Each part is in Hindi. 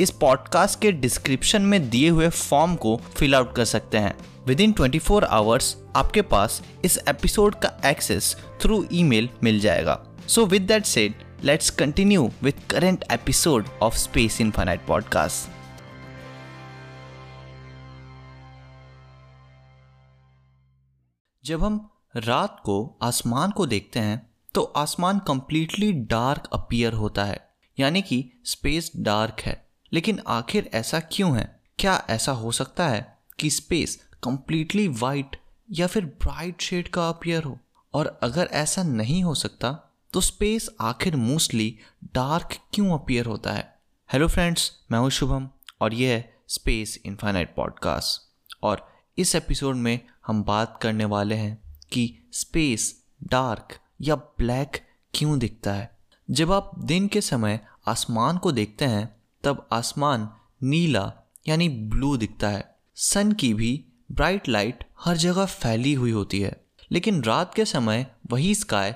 इस पॉडकास्ट के डिस्क्रिप्शन में दिए हुए फॉर्म को फिल आउट कर सकते हैं। Within twenty four hours आपके पास इस एपिसोड का एक्सेस थ्रू ईमेल मिल जाएगा। So with that said let's continue with current episode of Space Infinite podcast जब हम रात को आसमान को देखते हैं तो आसमान कंप्लीटली डार्क अपीयर होता है। यानी कि स्पेस डार्क है। लेकिन आखिर ऐसा क्यों है? क्या ऐसा हो सकता है कि स्पेस कंप्लीटली वाइट या फिर ब्राइट शेड का अपीयर हो? और अगर ऐसा नहीं हो सकता तो स्पेस आखिर मोस्टली डार्क क्यों अपीयर होता है? हेलो फ्रेंड्स मैं हूँ शुभम और यह है स्पेस इनफाइनाइट पॉडकास्ट और इस एपिसोड में हम बात करने वाले हैं कि स्पेस डार्क या ब्लैक क्यों दिखता है? जब आप दिन के समय आसमान को देखते हैं तब आसमान नीला यानी ब्लू दिखता है। सन की भी ब्राइट लाइट हर जगह फैली हुई होती है, लेकिन रात के समय वही स्काई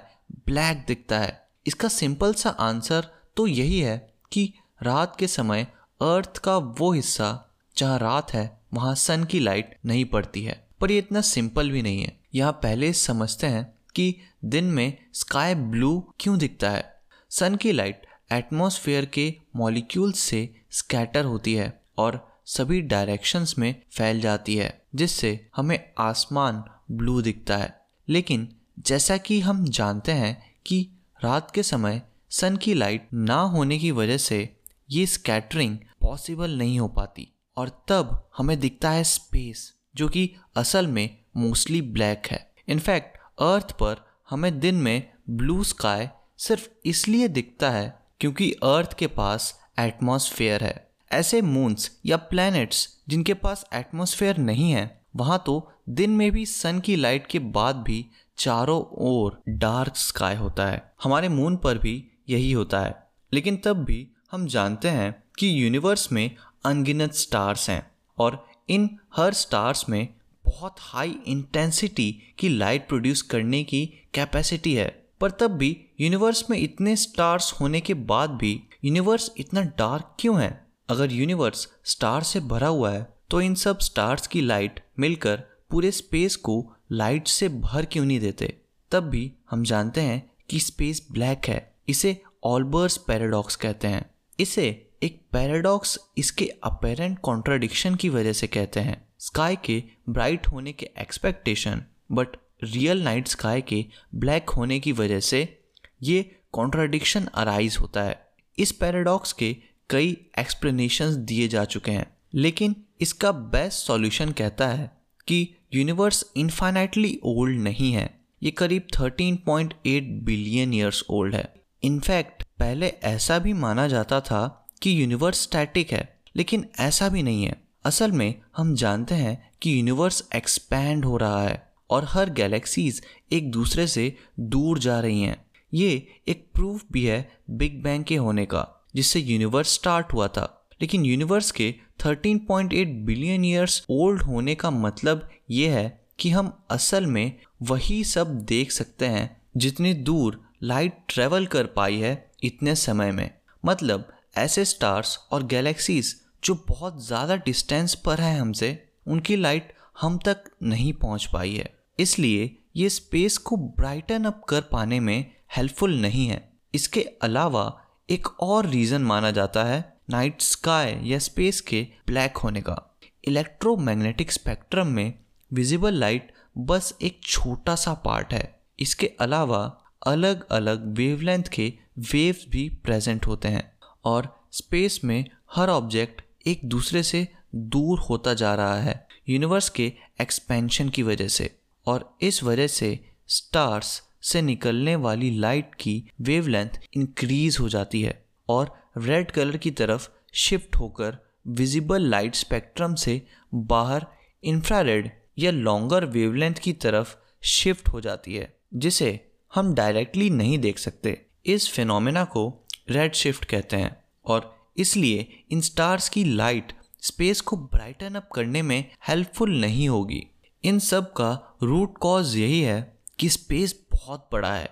ब्लैक दिखता है। इसका सिंपल सा आंसर तो यही है कि रात के समय अर्थ का वो हिस्सा जहाँ रात है, वहाँ सन की लाइट नहीं पड़ती है। पर ये इतना सिंपल भी नहीं है। यहाँ पहले समझते हैं कि दिन में स्काई ब्लू क्यों दिखता है? सन की लाइट एटमॉस्फेयर के मॉलिक्यूल्स से स्कैटर होती है और सभी डायरेक्शंस में फैल जाती है, जिससे हमें आसमान ब्लू दिखता है। लेकिन जैसा कि हम जानते हैं कि रात के समय सन की लाइट ना होने की वजह से ये स्कैटरिंग पॉसिबल नहीं हो पाती और तब हमें दिखता है स्पेस जो कि असल में मोस्टली ब्लैक है। इनफैक्ट अर्थ पर हमें दिन में ब्लू स्काई सिर्फ़ इसलिए दिखता है क्योंकि अर्थ के पास एटमॉस्फेयर है। ऐसे मून्स या प्लैनेट्स जिनके पास एटमॉस्फेयर नहीं है, वहाँ तो दिन में भी सन की लाइट के बाद भी चारों ओर डार्क स्काई होता है। हमारे मून पर भी यही होता है। लेकिन तब भी हम जानते हैं कि यूनिवर्स में अनगिनत स्टार्स हैं और इन हर स्टार्स में बहुत हाई इंटेंसिटी की लाइट प्रोड्यूस करने की कैपेसिटी है। पर तब भी यूनिवर्स में इतने स्टार्स होने के बाद भी यूनिवर्स इतना डार्क क्यों है? अगर यूनिवर्स स्टार से भरा हुआ है तो इन सब स्टार्स की लाइट मिलकर पूरे स्पेस को लाइट से भर क्यों नहीं देते? तब भी हम जानते हैं कि स्पेस ब्लैक है। इसे ऑलबर्स पैराडॉक्स कहते हैं। इसे एक पैराडॉक्स इसके अपेरेंट कॉन्ट्राडिक्शन की वजह से कहते हैं। स्काई के ब्राइट होने के expectation but real night sky के ब्लैक होने की वजह से ये कॉन्ट्राडिक्शन अराइज होता है। इस पैराडॉक्स के कई एक्सप्लेनेशंस दिए जा चुके हैं। लेकिन इसका बेस्ट सॉल्यूशन कहता है कि यूनिवर्स इनफाइनाइटली ओल्ड नहीं है। ये करीब 13.8 बिलियन ईयर्स ओल्ड है। इनफैक्ट पहले ऐसा भी माना जाता था कि यूनिवर्स स्टैटिक है, लेकिन ऐसा भी नहीं है। असल में हम जानते हैं कि यूनिवर्स एक्सपैंड हो रहा है। और हर गैलेक्सीज एक दूसरे से दूर जा रही हैं। ये एक प्रूफ भी है बिग बैंग के होने का, जिससे यूनिवर्स स्टार्ट हुआ था। लेकिन यूनिवर्स के 13.8 बिलियन ईयर्स ओल्ड होने का मतलब ये है कि हम असल में वही सब देख सकते हैं, जितनी दूर लाइट ट्रेवल कर पाई है इतने समय में। मतलब ऐसे स्टार्स और गैलेक्सीज जो बहुत ज़्यादा डिस्टेंस पर है हमसे, उनकी लाइट हम तक नहीं पहुँच पाई है। इसलिए ये स्पेस को ब्राइटन अप कर पाने में हेल्पफुल नहीं है। इसके अलावा एक और रीज़न माना जाता है नाइट स्काई या स्पेस के ब्लैक होने का। इलेक्ट्रोमैग्नेटिक स्पेक्ट्रम में विजिबल लाइट बस एक छोटा सा पार्ट है। इसके अलावा अलग अलग वेवलेंथ के वेव्स भी प्रेजेंट होते हैं और स्पेस में हर ऑब्जेक्ट एक दूसरे से दूर होता जा रहा है। यूनिवर्स के एक्सपेंशन की वजह से। और इस वजह से स्टार्स से निकलने वाली लाइट की वेवलेंथ इंक्रीज हो जाती है और रेड कलर की तरफ़ शिफ्ट होकर विजिबल लाइट स्पेक्ट्रम से बाहर इंफ्रारेड या लॉन्गर वेवलेंथ की तरफ़ शिफ्ट हो जाती है, जिसे हम डायरेक्टली नहीं देख सकते। इस फिनोमेना को रेड शिफ्ट कहते हैं और इसलिए इन स्टार्स की लाइट स्पेस को ब्राइटन अप करने में हेल्पफुल नहीं होगी। इन सब का रूट कॉज यही है कि स्पेस बहुत बड़ा है।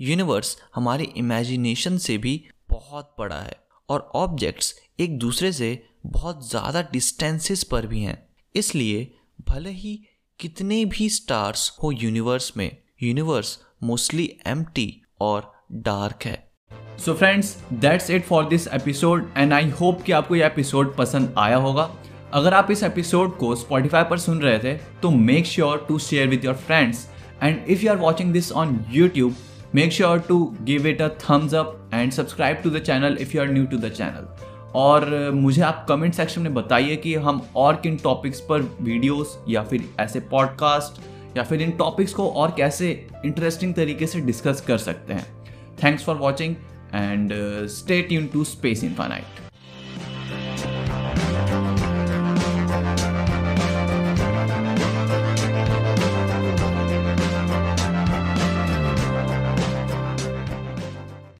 यूनिवर्स हमारे इमेजिनेशन से भी बहुत बड़ा है और ऑब्जेक्ट्स एक दूसरे से बहुत ज़्यादा डिस्टेंसेस पर भी हैं। इसलिए भले ही कितने भी स्टार्स हो यूनिवर्स में यूनिवर्स मोस्टली एम और डार्क है। So friends that's it for this episode and I hope कि आपको यह एपिसोड पसंद आया होगा। अगर आप इस एपिसोड को स्पॉटिफाई पर सुन रहे थे तो make sure to share with your friends and if you are watching this on YouTube make sure to give it a thumbs up and subscribe to the channel if you are new to the channel और मुझे आप कमेंट सेक्शन में बताइए कि हम और किन टॉपिक्स पर वीडियोस या फिर ऐसे पॉडकास्ट या फिर इन टॉपिक्स को और कैसे इंटरेस्टिंग तरीके से डिस्कस कर सकते हैं. Thanks for watching and stay stay to Space Infinite.